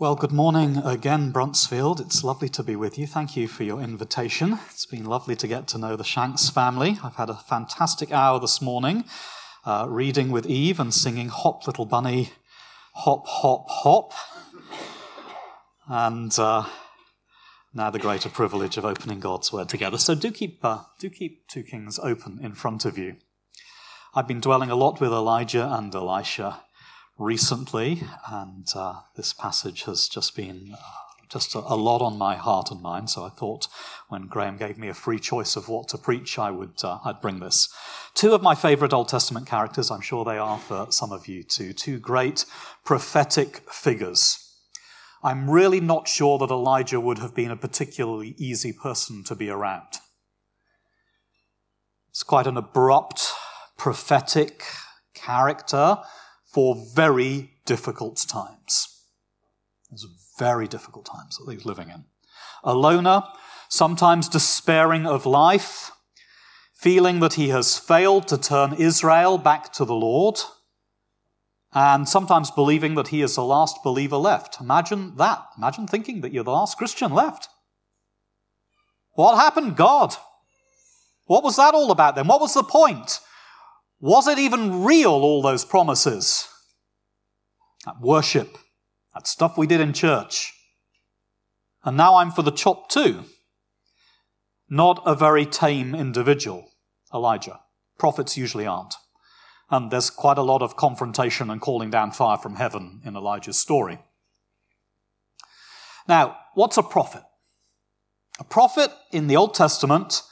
Well, good morning again, Bruntsfield. It's lovely to be with you. Thank you for your invitation. It's been lovely to get to know the Shanks family. I've had a fantastic hour this morning uh, reading with Eve and singing Hop Little Bunny, Hop, Hop, Hop. And uh, now the greater privilege of opening God's Word together. So do keep, uh, do keep 2 Kings open in front of you. I've been dwelling a lot with Elijah and Elisha recently, and uh, this passage has just been uh, just a, a, lot on my heart and mind. So I thought, when Graham gave me a free choice of what to preach, I would uh, I'd bring this. Two of my favourite Old Testament characters, I'm sure they are for some of you too. Two great prophetic figures. I'm really not sure that Elijah would have been a particularly easy person to be around. It's quite an abrupt, prophetic character for very difficult times. It's very difficult times that he's living in. A loner, sometimes despairing of life, feeling that he has failed to turn Israel back to the Lord, and sometimes believing that he is the last believer left. Imagine that. Imagine thinking that you're the last Christian left. What happened, God? What was that all about then? What was the point? Was it even real, all those promises? That worship, that stuff we did in church. And now I'm for the chop too. Not a very tame individual, Elijah. Prophets usually aren't. And there's quite a lot of confrontation and calling down fire from heaven in Elijah's story. Now, what's a prophet? A prophet in the Old Testament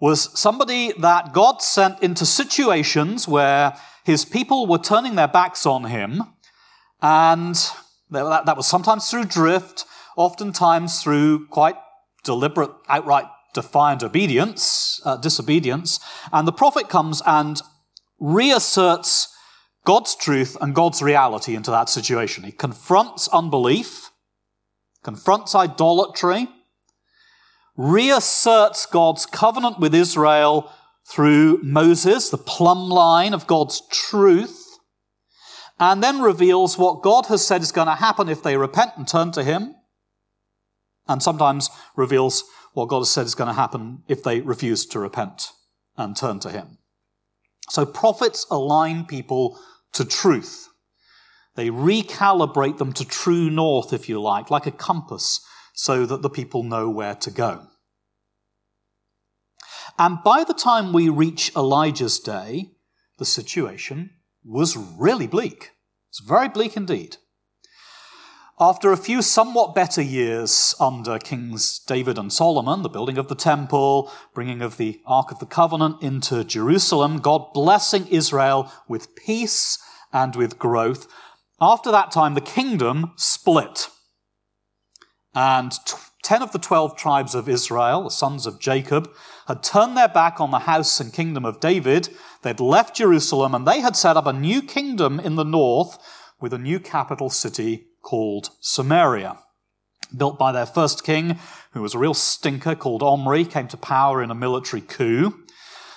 was somebody that God sent into situations where his people were turning their backs on him, and that, that was sometimes through drift, oftentimes through quite deliberate, outright defiant obedience, uh, disobedience. And the prophet comes and reasserts God's truth and God's reality into that situation. He confronts unbelief, confronts idolatry, reasserts God's covenant with Israel through Moses, the plumb line of God's truth, and then reveals what God has said is going to happen if they repent and turn to Him, and sometimes reveals what God has said is going to happen if they refuse to repent and turn to Him. So prophets align people to truth. They recalibrate them to true north, if you like, like a compass so that the people know where to go. And by the time we reach Elijah's day, the situation was really bleak. It's very bleak indeed. After a few somewhat better years under Kings David and Solomon, the building of the temple, bringing of the Ark of the Covenant into Jerusalem, God blessing Israel with peace and with growth, after that time the kingdom split. And 10 of the 12 tribes of Israel, the sons of Jacob, had turned their back on the house and kingdom of David. They'd left Jerusalem and they had set up a new kingdom in the north with a new capital city called Samaria. Built by their first king, who was a real stinker called Omri, came to power in a military coup.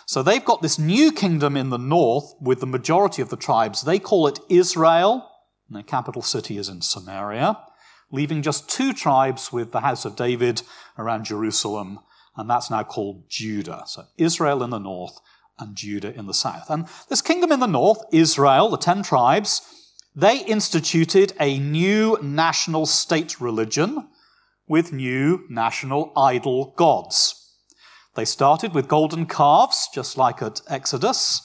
So they've got this new kingdom in the north with the majority of the tribes. They call it Israel, and their capital city is in Samaria leaving just two tribes with the house of David around Jerusalem, and that's now called Judah. So Israel in the north and Judah in the south. And this kingdom in the north, Israel, the ten tribes, they instituted a new national state religion with new national idol gods. They started with golden calves, just like at Exodus,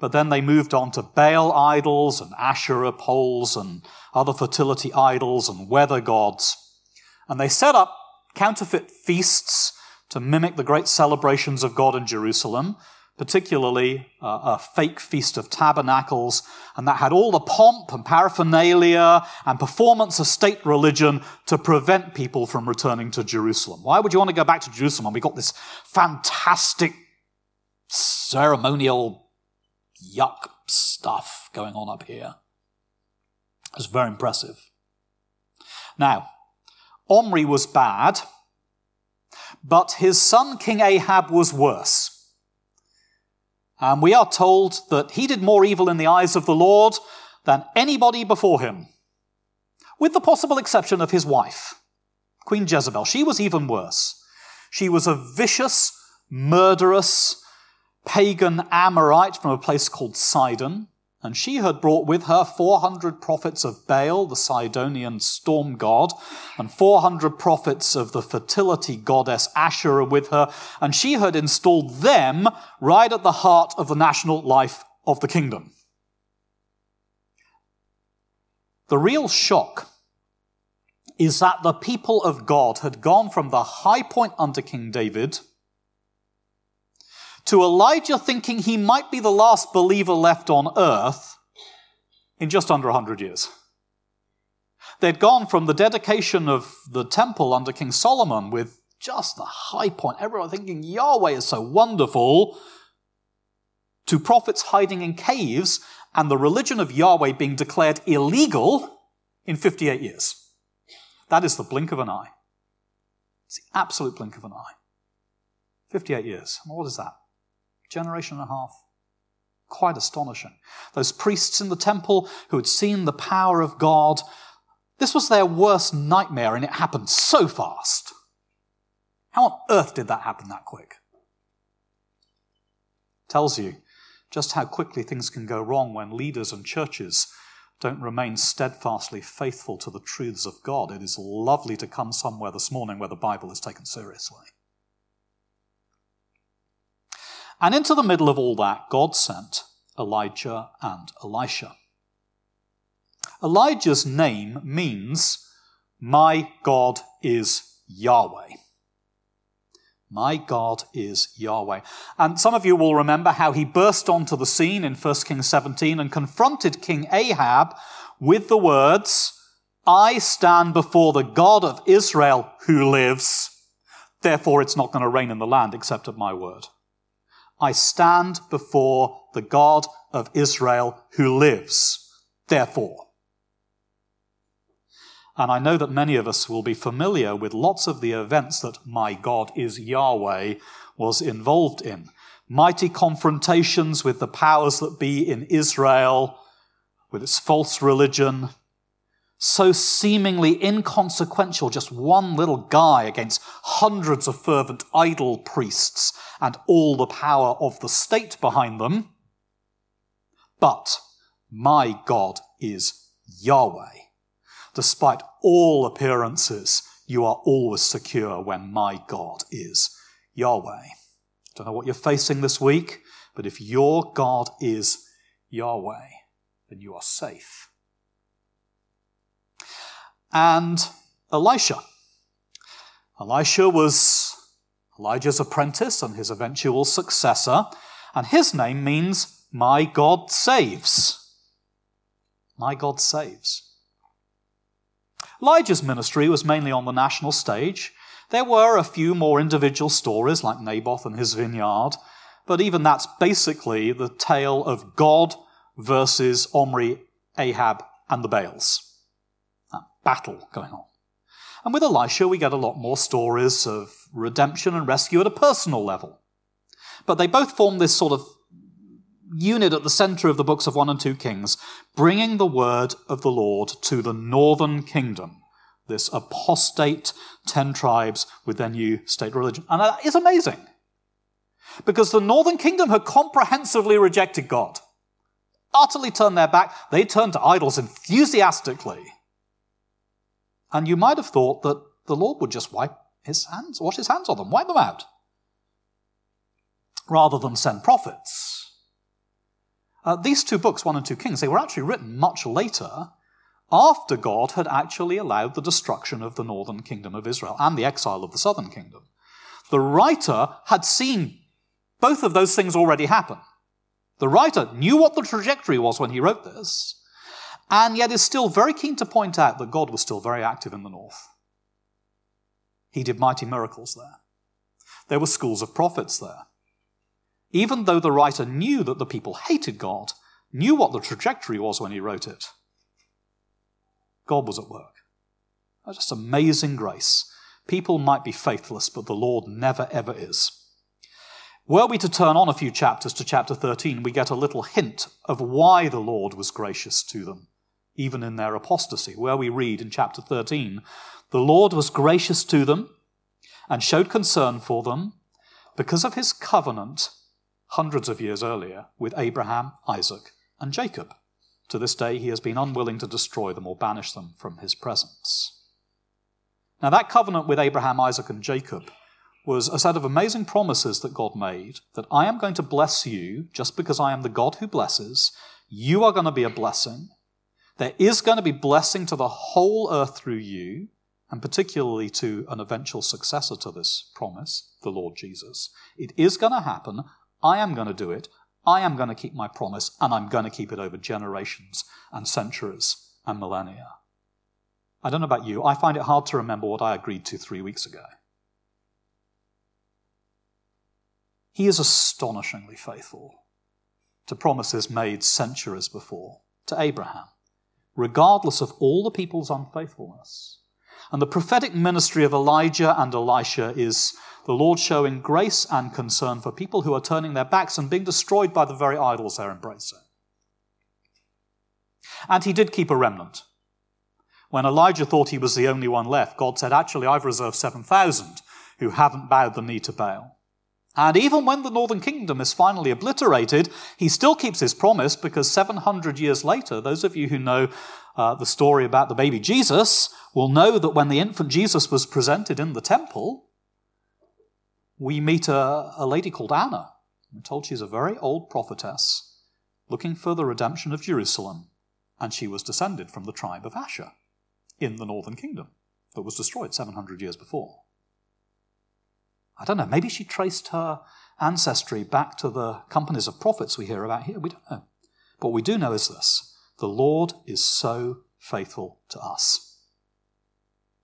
but then they moved on to Baal idols and Asherah poles and other fertility idols and weather gods. And they set up counterfeit feasts to mimic the great celebrations of God in Jerusalem, particularly uh, a fake feast of tabernacles, and that had all the pomp and paraphernalia and performance of state religion to prevent people from returning to Jerusalem. Why would you want to go back to Jerusalem we got this fantastic ceremonial yuck stuff going on up here. It was very impressive. Now, Omri was bad, but his son King Ahab was worse. And we are told that he did more evil in the eyes of the Lord than anybody before him. with the possible exception of his wife, Queen Jezebel. She was even worse. She was a vicious, murderous, pagan Amorite from a place called Sidon. And she had brought with her 400 prophets of Baal, the Sidonian storm god, and 400 prophets of the fertility goddess Asherah with her, and she had installed them right at the heart of the national life of the kingdom. The real shock is that the people of God had gone from the high point under King David to Elijah thinking he might be the last believer left on earth in just under 100 years. They'd gone from the dedication of the temple under King Solomon with just the high point, everyone thinking Yahweh is so wonderful, to prophets hiding in caves and the religion of Yahweh being declared illegal in 58 years. That is the blink of an eye. It's the absolute blink of an eye. 58 years. What is that? Generation and a half. Quite astonishing. Those priests in the temple who had seen the power of God, this was their worst nightmare, and it happened so fast. How on earth did that happen that quick? Tells you just how quickly things can go wrong when leaders and churches don't remain steadfastly faithful to the truths of God. It is lovely to come somewhere this morning where the Bible is taken seriously. And into the middle of all that, God sent Elijah and Elisha. Elijah's name means, My God is Yahweh. My God is Yahweh. And some of you will remember how he burst onto the scene in 1 Kings 17 and confronted King Ahab with the words, I stand before the God of Israel who lives. Therefore, it's not going to rain in the land except at my word. I stand before the God of Israel who lives. Therefore. And I know that many of us will be familiar with lots of the events that my God is Yahweh was involved in. Mighty confrontations with the powers that be in Israel, with its false religion, so seemingly inconsequential, just one little guy against hundreds of fervent idol priests and all the power of the state behind them. But my God is Yahweh. Despite all appearances, you are always secure when my God is Yahweh. Don't know what you're facing this week, but if your God is Yahweh, then you are safe and Elisha. Elisha was Elijah's apprentice and his eventual successor, and his name means, My God saves. My God saves. Elijah's ministry was mainly on the national stage. There were a few more individual stories like Naboth and his vineyard, but even that's basically the tale of God versus Omri, Ahab, and the Baals battle going on. And with Elisha, we get a lot more stories of redemption and rescue at a personal level. But they both form this sort of unit at the center of the books of 1 and 2 Kings, bringing the word of the Lord to the northern kingdom, this apostate 10 tribes with their new state religion. And that is amazing. Because the northern kingdom had comprehensively rejected God, utterly turned their back. They turned to idols enthusiastically. And you might have thought that the Lord would just wipe his hands, wash his hands on them, wipe them out, rather than send prophets. Uh, these two books, 1 and 2 Kings, they were actually written much later after God had actually allowed the destruction of the northern kingdom of Israel and the exile of the southern kingdom. The writer had seen both of those things already happen. The writer knew what the trajectory was when he wrote this, and yet is still very keen to point out that God was still very active in the north. He did mighty miracles there. There were schools of prophets there. Even though the writer knew that the people hated God, knew what the trajectory was when he wrote it, God was at work. That's just amazing grace. People might be faithless, but the Lord never ever is. Were we to turn on a few chapters to chapter 13, we get a little hint of why the Lord was gracious to them even in their apostasy, where we read in chapter 13 the Lord was gracious to them and showed concern for them because of his covenant hundreds of years earlier with Abraham, Isaac, and Jacob. To this day, he has been unwilling to destroy them or banish them from his presence. Now, that covenant with Abraham, Isaac, and Jacob was a set of amazing promises that God made that I am going to bless you just because I am the God who blesses. You are going to be a blessing. There is going to be blessing to the whole earth through you, and particularly to an eventual successor to this promise, the Lord Jesus. It is going to happen. I am going to do it. I am going to keep my promise, and I'm going to keep it over generations and centuries and millennia. I don't know about you, I find it hard to remember what I agreed to three weeks ago. He is astonishingly faithful to promises made centuries before to Abraham, regardless of all the people's unfaithfulness. And the prophetic ministry of Elijah and Elisha is the Lord showing grace and concern for people who are turning their backs and being destroyed by the very idols they're embracing. And he did keep a remnant. When Elijah thought he was the only one left, God said, Actually, I've reserved 7,000 who haven't bowed the knee to Baal. And even when the northern kingdom is finally obliterated, he still keeps his promise because 700 years later, those of you who know uh, the story about the baby Jesus will know that when the infant Jesus was presented in the temple, we meet a, a lady called Anna. We're told she's a very old prophetess looking for the redemption of Jerusalem, and she was descended from the tribe of Asher in the northern kingdom that was destroyed 700 years before. I don't know, maybe she traced her ancestry back to the companies of prophets we hear about here. We don't know. But what we do know is this the Lord is so faithful to us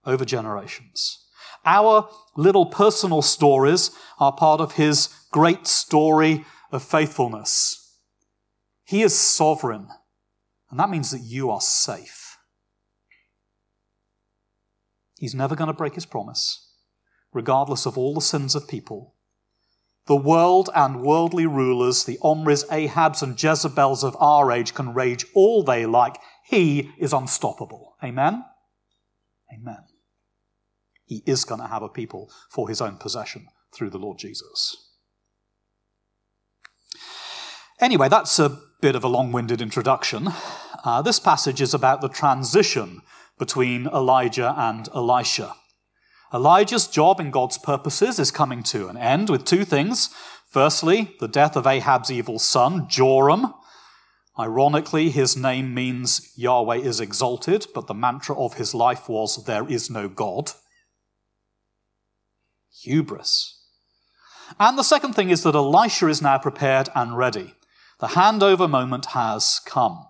over generations. Our little personal stories are part of his great story of faithfulness. He is sovereign, and that means that you are safe. He's never going to break his promise regardless of all the sins of people. The world and worldly rulers, the Omris, Ahabs, and Jezebels of our age can rage all they like. He is unstoppable. Amen? Amen. He is going to have a people for his own possession through the Lord Jesus. Anyway, that's a bit of a long winded introduction. Uh, this passage is about the transition between Elijah and Elisha. Elijah's job in God's purposes is coming to an end with two things. Firstly, the death of Ahab's evil son, Joram. Ironically, his name means Yahweh is exalted, but the mantra of his life was, There is no God. Hubris. And the second thing is that Elisha is now prepared and ready. The handover moment has come.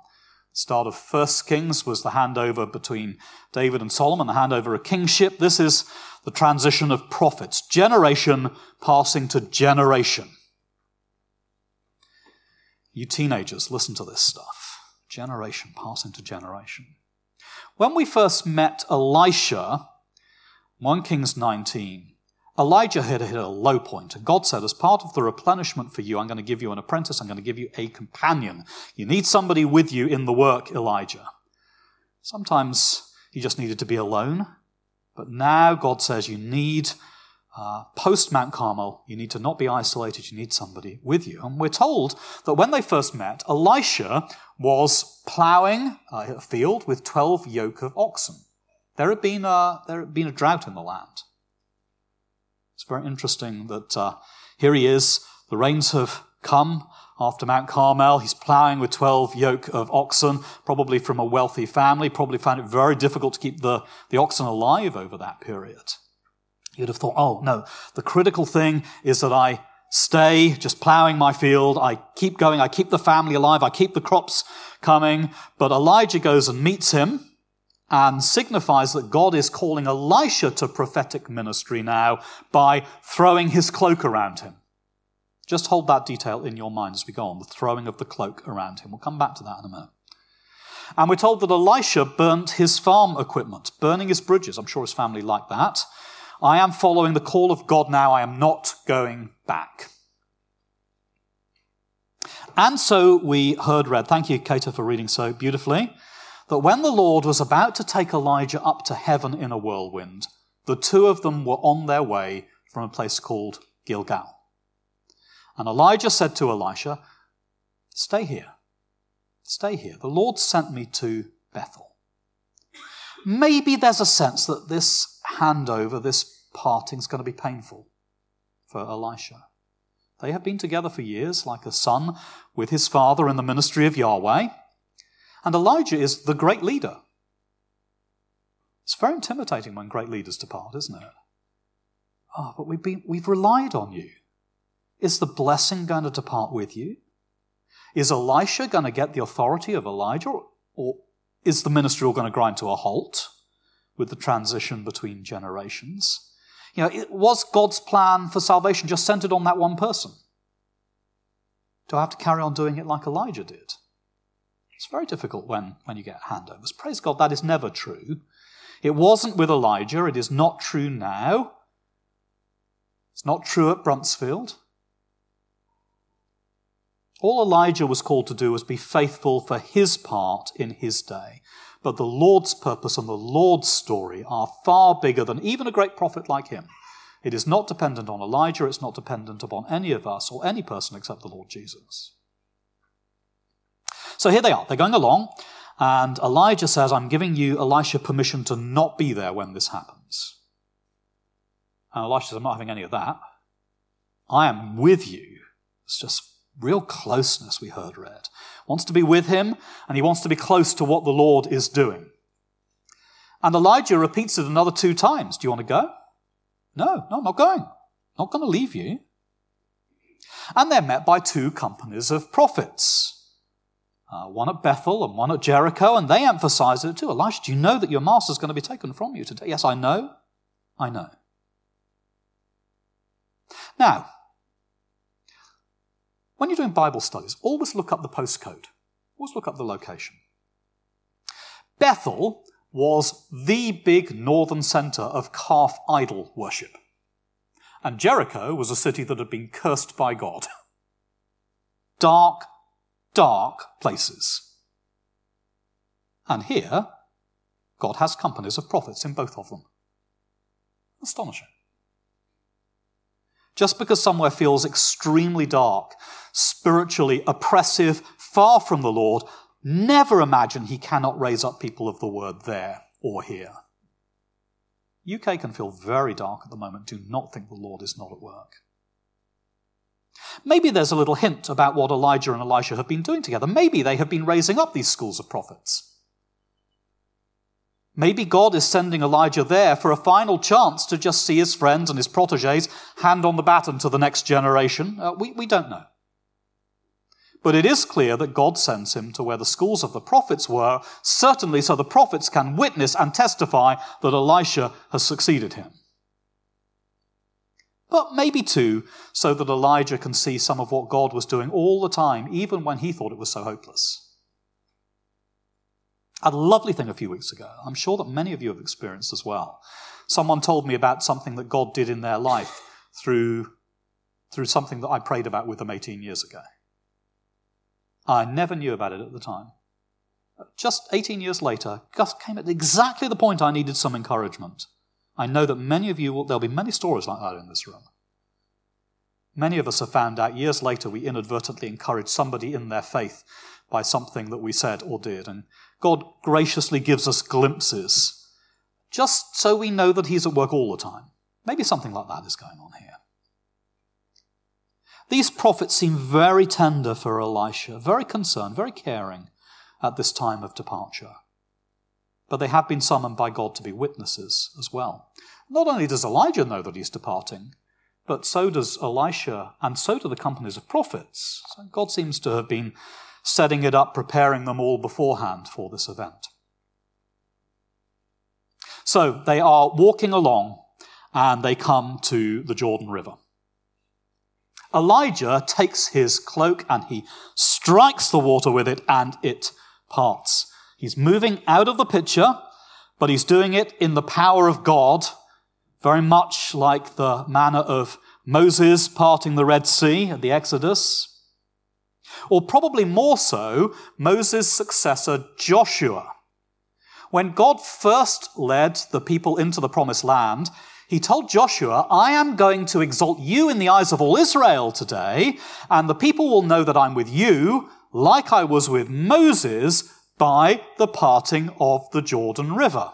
The start of First Kings was the handover between David and Solomon, the handover of kingship. This is the transition of prophets, generation passing to generation. You teenagers, listen to this stuff. Generation passing to generation. When we first met Elisha, 1 Kings 19, Elijah had hit a low point, and God said, As part of the replenishment for you, I'm going to give you an apprentice, I'm going to give you a companion. You need somebody with you in the work, Elijah. Sometimes you just needed to be alone. But now God says you need, uh, post Mount Carmel, you need to not be isolated, you need somebody with you. And we're told that when they first met, Elisha was plowing a field with 12 yoke of oxen. There had been a, there had been a drought in the land. It's very interesting that uh, here he is, the rains have come, after Mount Carmel. He's plowing with 12 yoke of oxen, probably from a wealthy family, probably found it very difficult to keep the, the oxen alive over that period. You'd have thought, oh no, the critical thing is that I stay just plowing my field. I keep going. I keep the family alive. I keep the crops coming. But Elijah goes and meets him and signifies that God is calling Elisha to prophetic ministry now by throwing his cloak around him. Just hold that detail in your mind as we go on, the throwing of the cloak around him. We'll come back to that in a minute. And we're told that Elisha burnt his farm equipment, burning his bridges. I'm sure his family liked that. I am following the call of God now. I am not going back. And so we heard read. Thank you, Cato, for reading so beautifully. that when the Lord was about to take Elijah up to heaven in a whirlwind, the two of them were on their way from a place called Gilgal. And Elijah said to Elisha, Stay here. Stay here. The Lord sent me to Bethel. Maybe there's a sense that this handover, this parting, is going to be painful for Elisha. They have been together for years, like a son with his father in the ministry of Yahweh. And Elijah is the great leader. It's very intimidating when great leaders depart, isn't it? Oh, but we've, been, we've relied on you. Is the blessing going to depart with you? Is Elisha going to get the authority of Elijah? Or is the ministry all going to grind to a halt with the transition between generations? You know, it, was God's plan for salvation just centered on that one person? Do I have to carry on doing it like Elijah did? It's very difficult when, when you get handovers. Praise God, that is never true. It wasn't with Elijah. It is not true now. It's not true at Bruntsfield. All Elijah was called to do was be faithful for his part in his day. But the Lord's purpose and the Lord's story are far bigger than even a great prophet like him. It is not dependent on Elijah, it's not dependent upon any of us or any person except the Lord Jesus. So here they are, they're going along, and Elijah says, I'm giving you, Elisha, permission to not be there when this happens. And Elisha says, I'm not having any of that. I am with you. It's just real closeness we heard read. Wants to be with him, and he wants to be close to what the Lord is doing. And Elijah repeats it another two times. Do you want to go? No, no, I'm not going. Not going to leave you. And they're met by two companies of prophets. Uh, one at Bethel and one at Jericho, and they emphasize it too. Elijah, do you know that your master's going to be taken from you today? Yes, I know. I know. Now, when you're doing Bible studies, always look up the postcode, always look up the location. Bethel was the big northern center of calf idol worship. And Jericho was a city that had been cursed by God. Dark, dark places. And here, God has companies of prophets in both of them. Astonishing. Just because somewhere feels extremely dark, spiritually oppressive, far from the Lord, never imagine he cannot raise up people of the word there or here. UK can feel very dark at the moment. Do not think the Lord is not at work. Maybe there's a little hint about what Elijah and Elisha have been doing together. Maybe they have been raising up these schools of prophets. Maybe God is sending Elijah there for a final chance to just see his friends and his proteges hand on the baton to the next generation. Uh, we, we don't know. But it is clear that God sends him to where the schools of the prophets were, certainly so the prophets can witness and testify that Elisha has succeeded him. But maybe too, so that Elijah can see some of what God was doing all the time, even when he thought it was so hopeless. A lovely thing a few weeks ago. I'm sure that many of you have experienced as well. Someone told me about something that God did in their life through, through something that I prayed about with them 18 years ago. I never knew about it at the time. Just 18 years later, Gus came at exactly the point I needed some encouragement. I know that many of you will, there'll be many stories like that in this room. Many of us have found out years later we inadvertently encouraged somebody in their faith by something that we said or did. And God graciously gives us glimpses just so we know that He's at work all the time. Maybe something like that is going on here. These prophets seem very tender for Elisha, very concerned, very caring at this time of departure. But they have been summoned by God to be witnesses as well. Not only does Elijah know that he's departing, but so does Elisha, and so do the companies of prophets. So God seems to have been setting it up, preparing them all beforehand for this event. So they are walking along and they come to the Jordan River. Elijah takes his cloak and he strikes the water with it and it parts. He's moving out of the picture, but he's doing it in the power of God, very much like the manner of Moses parting the Red Sea at the Exodus or probably more so, Moses' successor Joshua When God first led the people into the promised land, he told Joshua, I am going to exalt you in the eyes of all Israel today, and the people will know that I'm with you, like I was with Moses, by the parting of the Jordan River.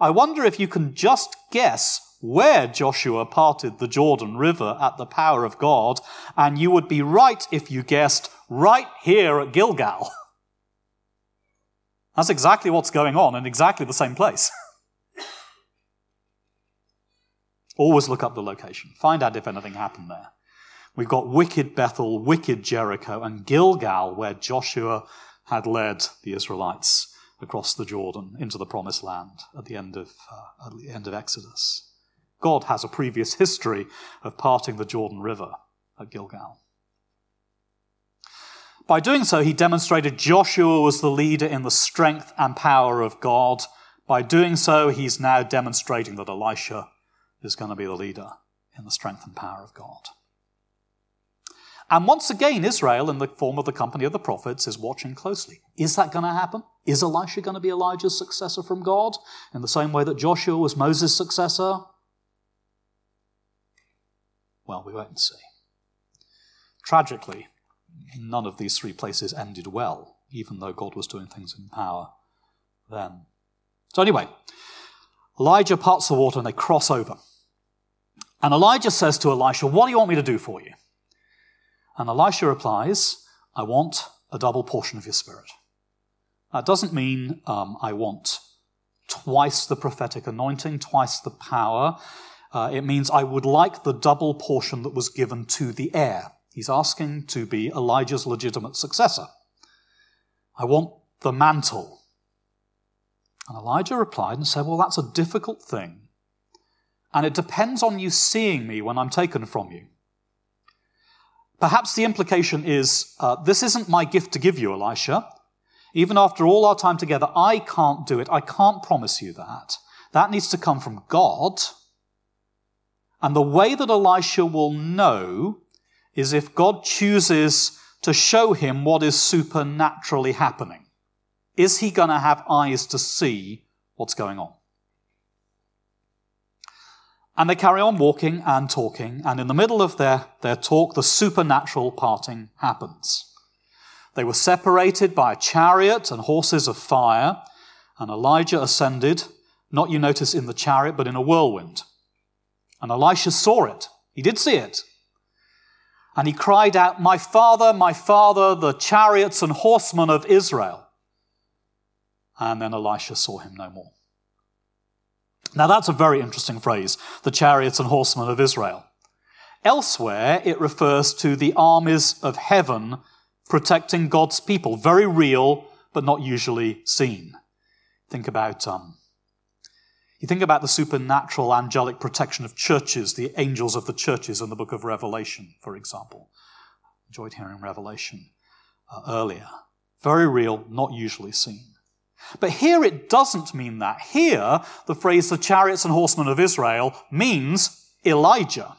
I wonder if you can just guess where Joshua parted the Jordan River at the power of God, and you would be right if you guessed right here at Gilgal. That's exactly what's going on in exactly the same place. Always look up the location. Find out if anything happened there. We've got wicked Bethel, wicked Jericho, and Gilgal, where Joshua had led the Israelites across the Jordan into the promised land at the end of, uh, at the end of Exodus. God has a previous history of parting the Jordan River at Gilgal. By doing so, he demonstrated Joshua was the leader in the strength and power of God. By doing so, he's now demonstrating that Elisha is going to be the leader in the strength and power of God. And once again, Israel, in the form of the company of the prophets, is watching closely. Is that going to happen? Is Elisha going to be Elijah's successor from God in the same way that Joshua was Moses' successor? Well, we and see. Tragically, none of these three places ended well, even though God was doing things in power then. So, anyway, Elijah parts the water and they cross over. And Elijah says to Elisha, What do you want me to do for you? And Elisha replies, I want a double portion of your spirit. That doesn't mean um, I want twice the prophetic anointing, twice the power. Uh, it means I would like the double portion that was given to the heir. He's asking to be Elijah's legitimate successor. I want the mantle. And Elijah replied and said, Well, that's a difficult thing. And it depends on you seeing me when I'm taken from you. Perhaps the implication is uh, this isn't my gift to give you, Elisha. Even after all our time together, I can't do it. I can't promise you that. That needs to come from God. And the way that Elisha will know is if God chooses to show him what is supernaturally happening. Is he going to have eyes to see what's going on? And they carry on walking and talking, and in the middle of their, their talk, the supernatural parting happens. They were separated by a chariot and horses of fire, and Elijah ascended, not you notice in the chariot, but in a whirlwind. And Elisha saw it. He did see it. And he cried out, My father, my father, the chariots and horsemen of Israel. And then Elisha saw him no more. Now, that's a very interesting phrase, the chariots and horsemen of Israel. Elsewhere, it refers to the armies of heaven protecting God's people. Very real, but not usually seen. Think about, um, you think about the supernatural angelic protection of churches, the angels of the churches in the book of Revelation, for example. Enjoyed hearing Revelation uh, earlier. Very real, not usually seen. But here it doesn't mean that. Here, the phrase the chariots and horsemen of Israel means Elijah.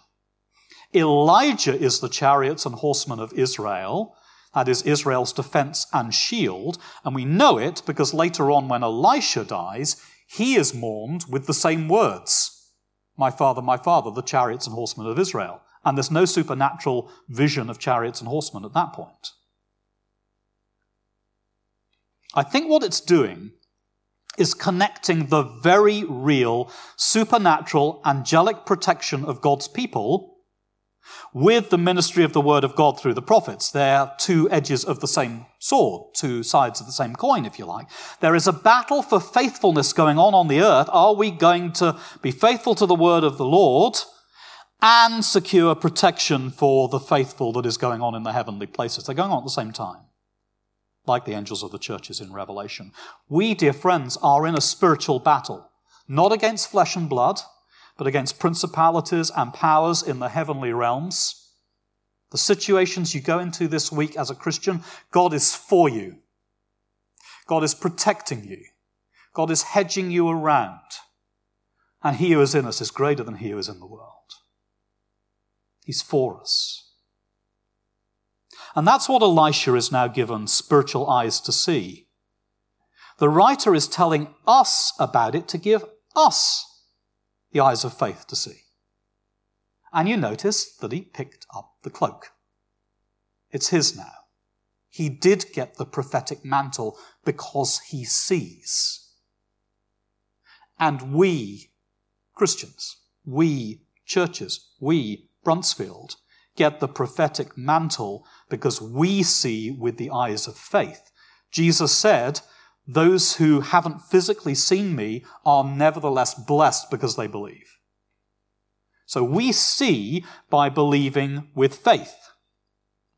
Elijah is the chariots and horsemen of Israel. That is Israel's defense and shield. And we know it because later on, when Elisha dies, he is mourned with the same words My father, my father, the chariots and horsemen of Israel. And there's no supernatural vision of chariots and horsemen at that point. I think what it's doing is connecting the very real, supernatural, angelic protection of God's people with the ministry of the Word of God through the prophets. They're two edges of the same sword, two sides of the same coin, if you like. There is a battle for faithfulness going on on the earth. Are we going to be faithful to the Word of the Lord and secure protection for the faithful that is going on in the heavenly places? They're going on at the same time like the angels of the churches in Revelation. We, dear friends, are in a spiritual battle, not against flesh and blood, but against principalities and powers in the heavenly realms. The situations you go into this week as a Christian, God is for you. God is protecting you. God is hedging you around. And he who is in us is greater than he who is in the world. He's for us. And that's what Elisha is now given spiritual eyes to see. The writer is telling us about it to give us the eyes of faith to see. And you notice that he picked up the cloak. It's his now. He did get the prophetic mantle because he sees. And we, Christians, we, churches, we, Bruntsfield, get the prophetic mantle because we see with the eyes of faith. Jesus said, Those who haven't physically seen me are nevertheless blessed because they believe. So we see by believing with faith.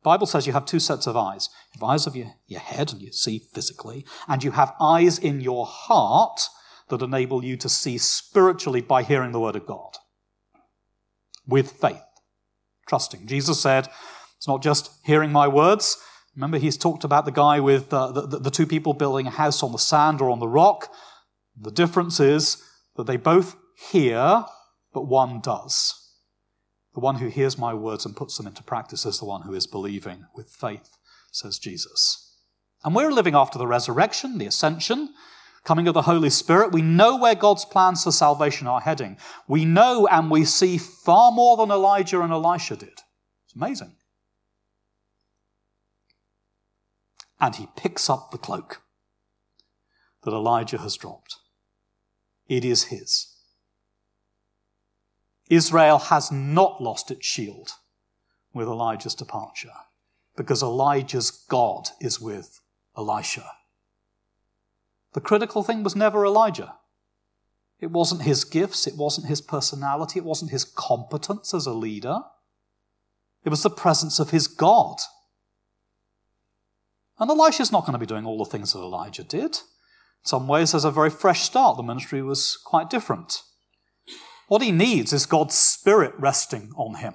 Bible says you have two sets of eyes. You have eyes of your, your head and you see physically, and you have eyes in your heart that enable you to see spiritually by hearing the word of God. With faith, trusting. Jesus said, it's not just hearing my words. Remember, he's talked about the guy with uh, the, the, two people building a house on the sand or on the rock. The difference is that they both hear, but one does. The one who hears my words and puts them into practice is the one who is believing with faith, says Jesus. And we're living after the resurrection, the ascension, coming of the Holy Spirit. We know where God's plans for salvation are heading. We know and we see far more than Elijah and Elisha did. It's amazing. And he picks up the cloak that Elijah has dropped. It is his. Israel has not lost its shield with Elijah's departure because Elijah's God is with Elisha. The critical thing was never Elijah. It wasn't his gifts, it wasn't his personality, it wasn't his competence as a leader. It was the presence of his God. And Elisha's not going to be doing all the things that Elijah did. In some ways, there's a very fresh start, the ministry was quite different. What he needs is God's Spirit resting on him.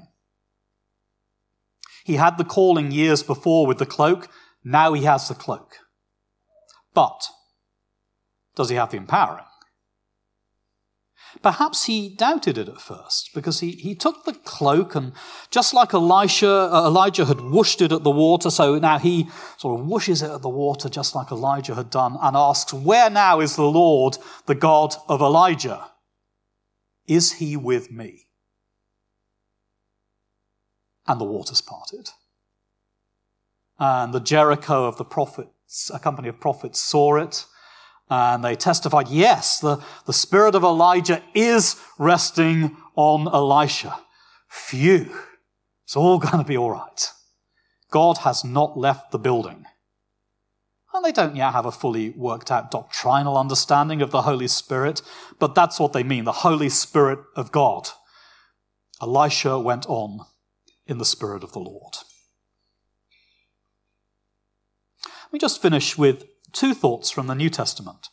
He had the calling years before with the cloak, now he has the cloak. But does he have the empowering? Perhaps he doubted it at first because he, he took the cloak and just like Elisha, uh, Elijah had whooshed it at the water, so now he sort of whooshes it at the water just like Elijah had done and asks, Where now is the Lord, the God of Elijah? Is he with me? And the waters parted. And the Jericho of the prophets, a company of prophets, saw it. And they testified, yes, the, the spirit of Elijah is resting on Elisha. Phew. It's all going to be all right. God has not left the building. And they don't yet have a fully worked out doctrinal understanding of the Holy Spirit, but that's what they mean the Holy Spirit of God. Elisha went on in the Spirit of the Lord. Let me just finish with two thoughts from the New Testament.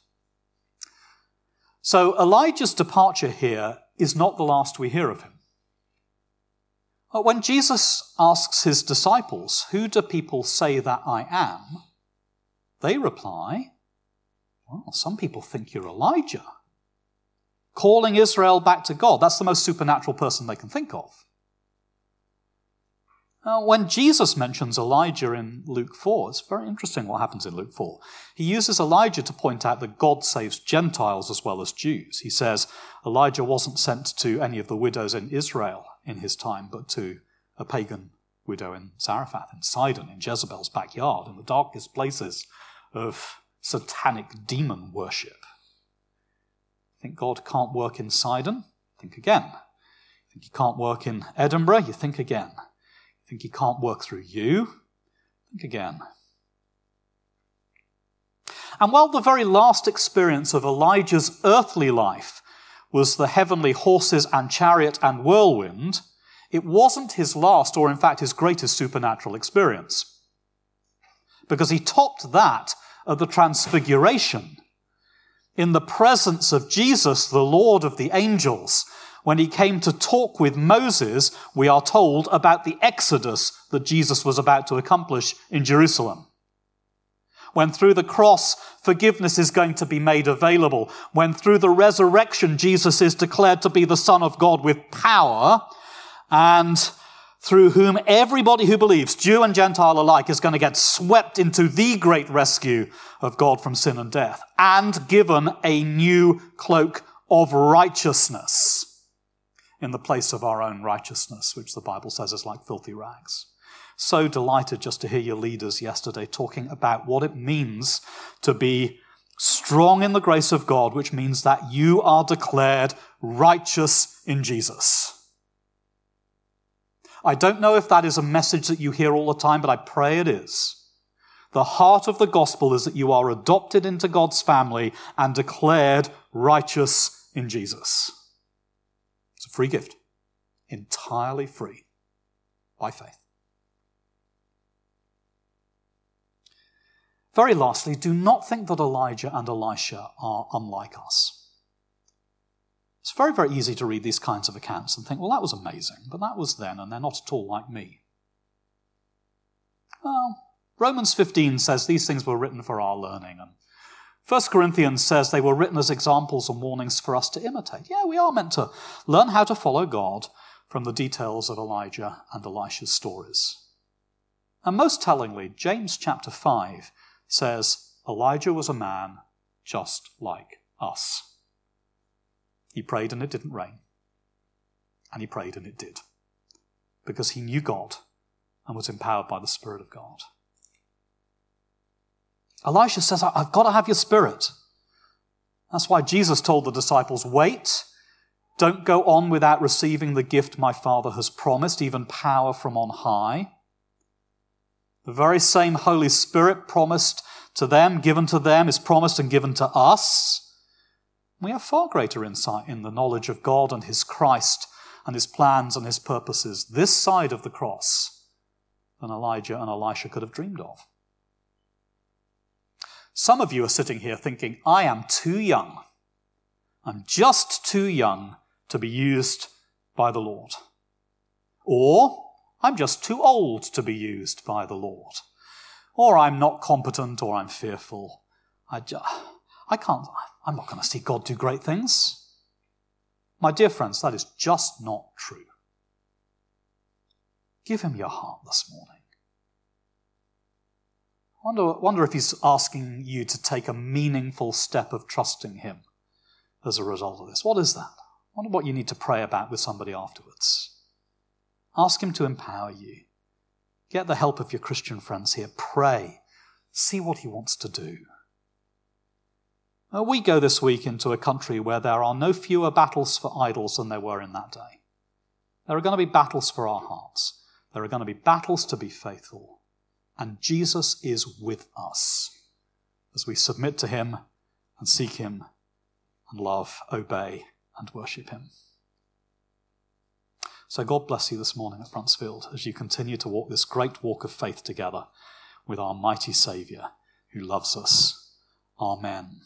So Elijah's departure here is not the last we hear of him. When Jesus asks his disciples, Who do people say that I am? They reply, Well, some people think you're Elijah. Calling Israel back to God. That's the most supernatural person they can think of. Now, when Jesus mentions Elijah in Luke 4, it's very interesting what happens in Luke 4. He uses Elijah to point out that God saves Gentiles as well as Jews. He says Elijah wasn't sent to any of the widows in Israel in his time, but to a pagan widow in Zarephath, in Sidon, in Jezebel's backyard, in the darkest places of satanic demon worship. Think God can't work in Sidon? Think again. Think he can't work in Edinburgh? You think again. Think he can't work through you? Think again. And while the very last experience of Elijah's earthly life was the heavenly horses and chariot and whirlwind, it wasn't his last, or in fact his greatest supernatural experience. Because he topped that at the Transfiguration. In the presence of Jesus, the Lord of the angels, when he came to talk with Moses, we are told about the exodus that Jesus was about to accomplish in Jerusalem. When through the cross, forgiveness is going to be made available. When through the resurrection, Jesus is declared to be the Son of God with power. And through whom everybody who believes, Jew and Gentile alike, is going to get swept into the great rescue of God from sin and death and given a new cloak of righteousness in the place of our own righteousness, which the Bible says is like filthy rags. So delighted just to hear your leaders yesterday talking about what it means to be strong in the grace of God, which means that you are declared righteous in Jesus. I don't know if that is a message that you hear all the time, but I pray it is. The heart of the gospel is that you are adopted into God's family and declared righteous in Jesus. Free gift, entirely free by faith. Very lastly, do not think that Elijah and Elisha are unlike us. It's very, very easy to read these kinds of accounts and think, well, that was amazing, but that was then, and they're not at all like me. Well, Romans 15 says these things were written for our learning, and 1 Corinthians says they were written as examples and warnings for us to imitate. Yeah, we are meant to learn how to follow God from the details of Elijah and Elisha's stories. And most tellingly, James chapter 5 says Elijah was a man just like us. He prayed and it didn't rain. And he prayed and it did. Because he knew God and was empowered by the Spirit of God. Elisha says, I've got to have your Spirit. That's why Jesus told the disciples, Wait, don't go on without receiving the gift my Father has promised, even power from on high. The very same Holy Spirit promised to them, given to them, is promised and given to us we have far greater insight in the knowledge of God and His Christ and His plans and His purposes this side of the cross than Elijah and Elisha could have dreamed of. Some of you are sitting here thinking, I am too young. I'm just too young to be used by the Lord. Or, I'm just too old to be used by the Lord. Or I'm not competent or I'm fearful. I, just, I can't, I'm not going to see God do great things. My dear friends, that is just not true. Give him your heart this morning. Wonder, wonder if he's asking you to take a meaningful step of trusting him as a result of this. What is that? wonder what you need to pray about with somebody afterwards. Ask him to empower you. Get the help of your Christian friends here. Pray. See what he wants to do. Uh, we go this week into a country where there are no fewer battles for idols than there were in that day. There are going to be battles for our hearts. There are going to be battles to be faithful. And Jesus is with us as we submit to him and seek him and love, obey, and worship him. So God bless you this morning at Bruntsfield as you continue to walk this great walk of faith together with our mighty Saviour who loves us. Amen.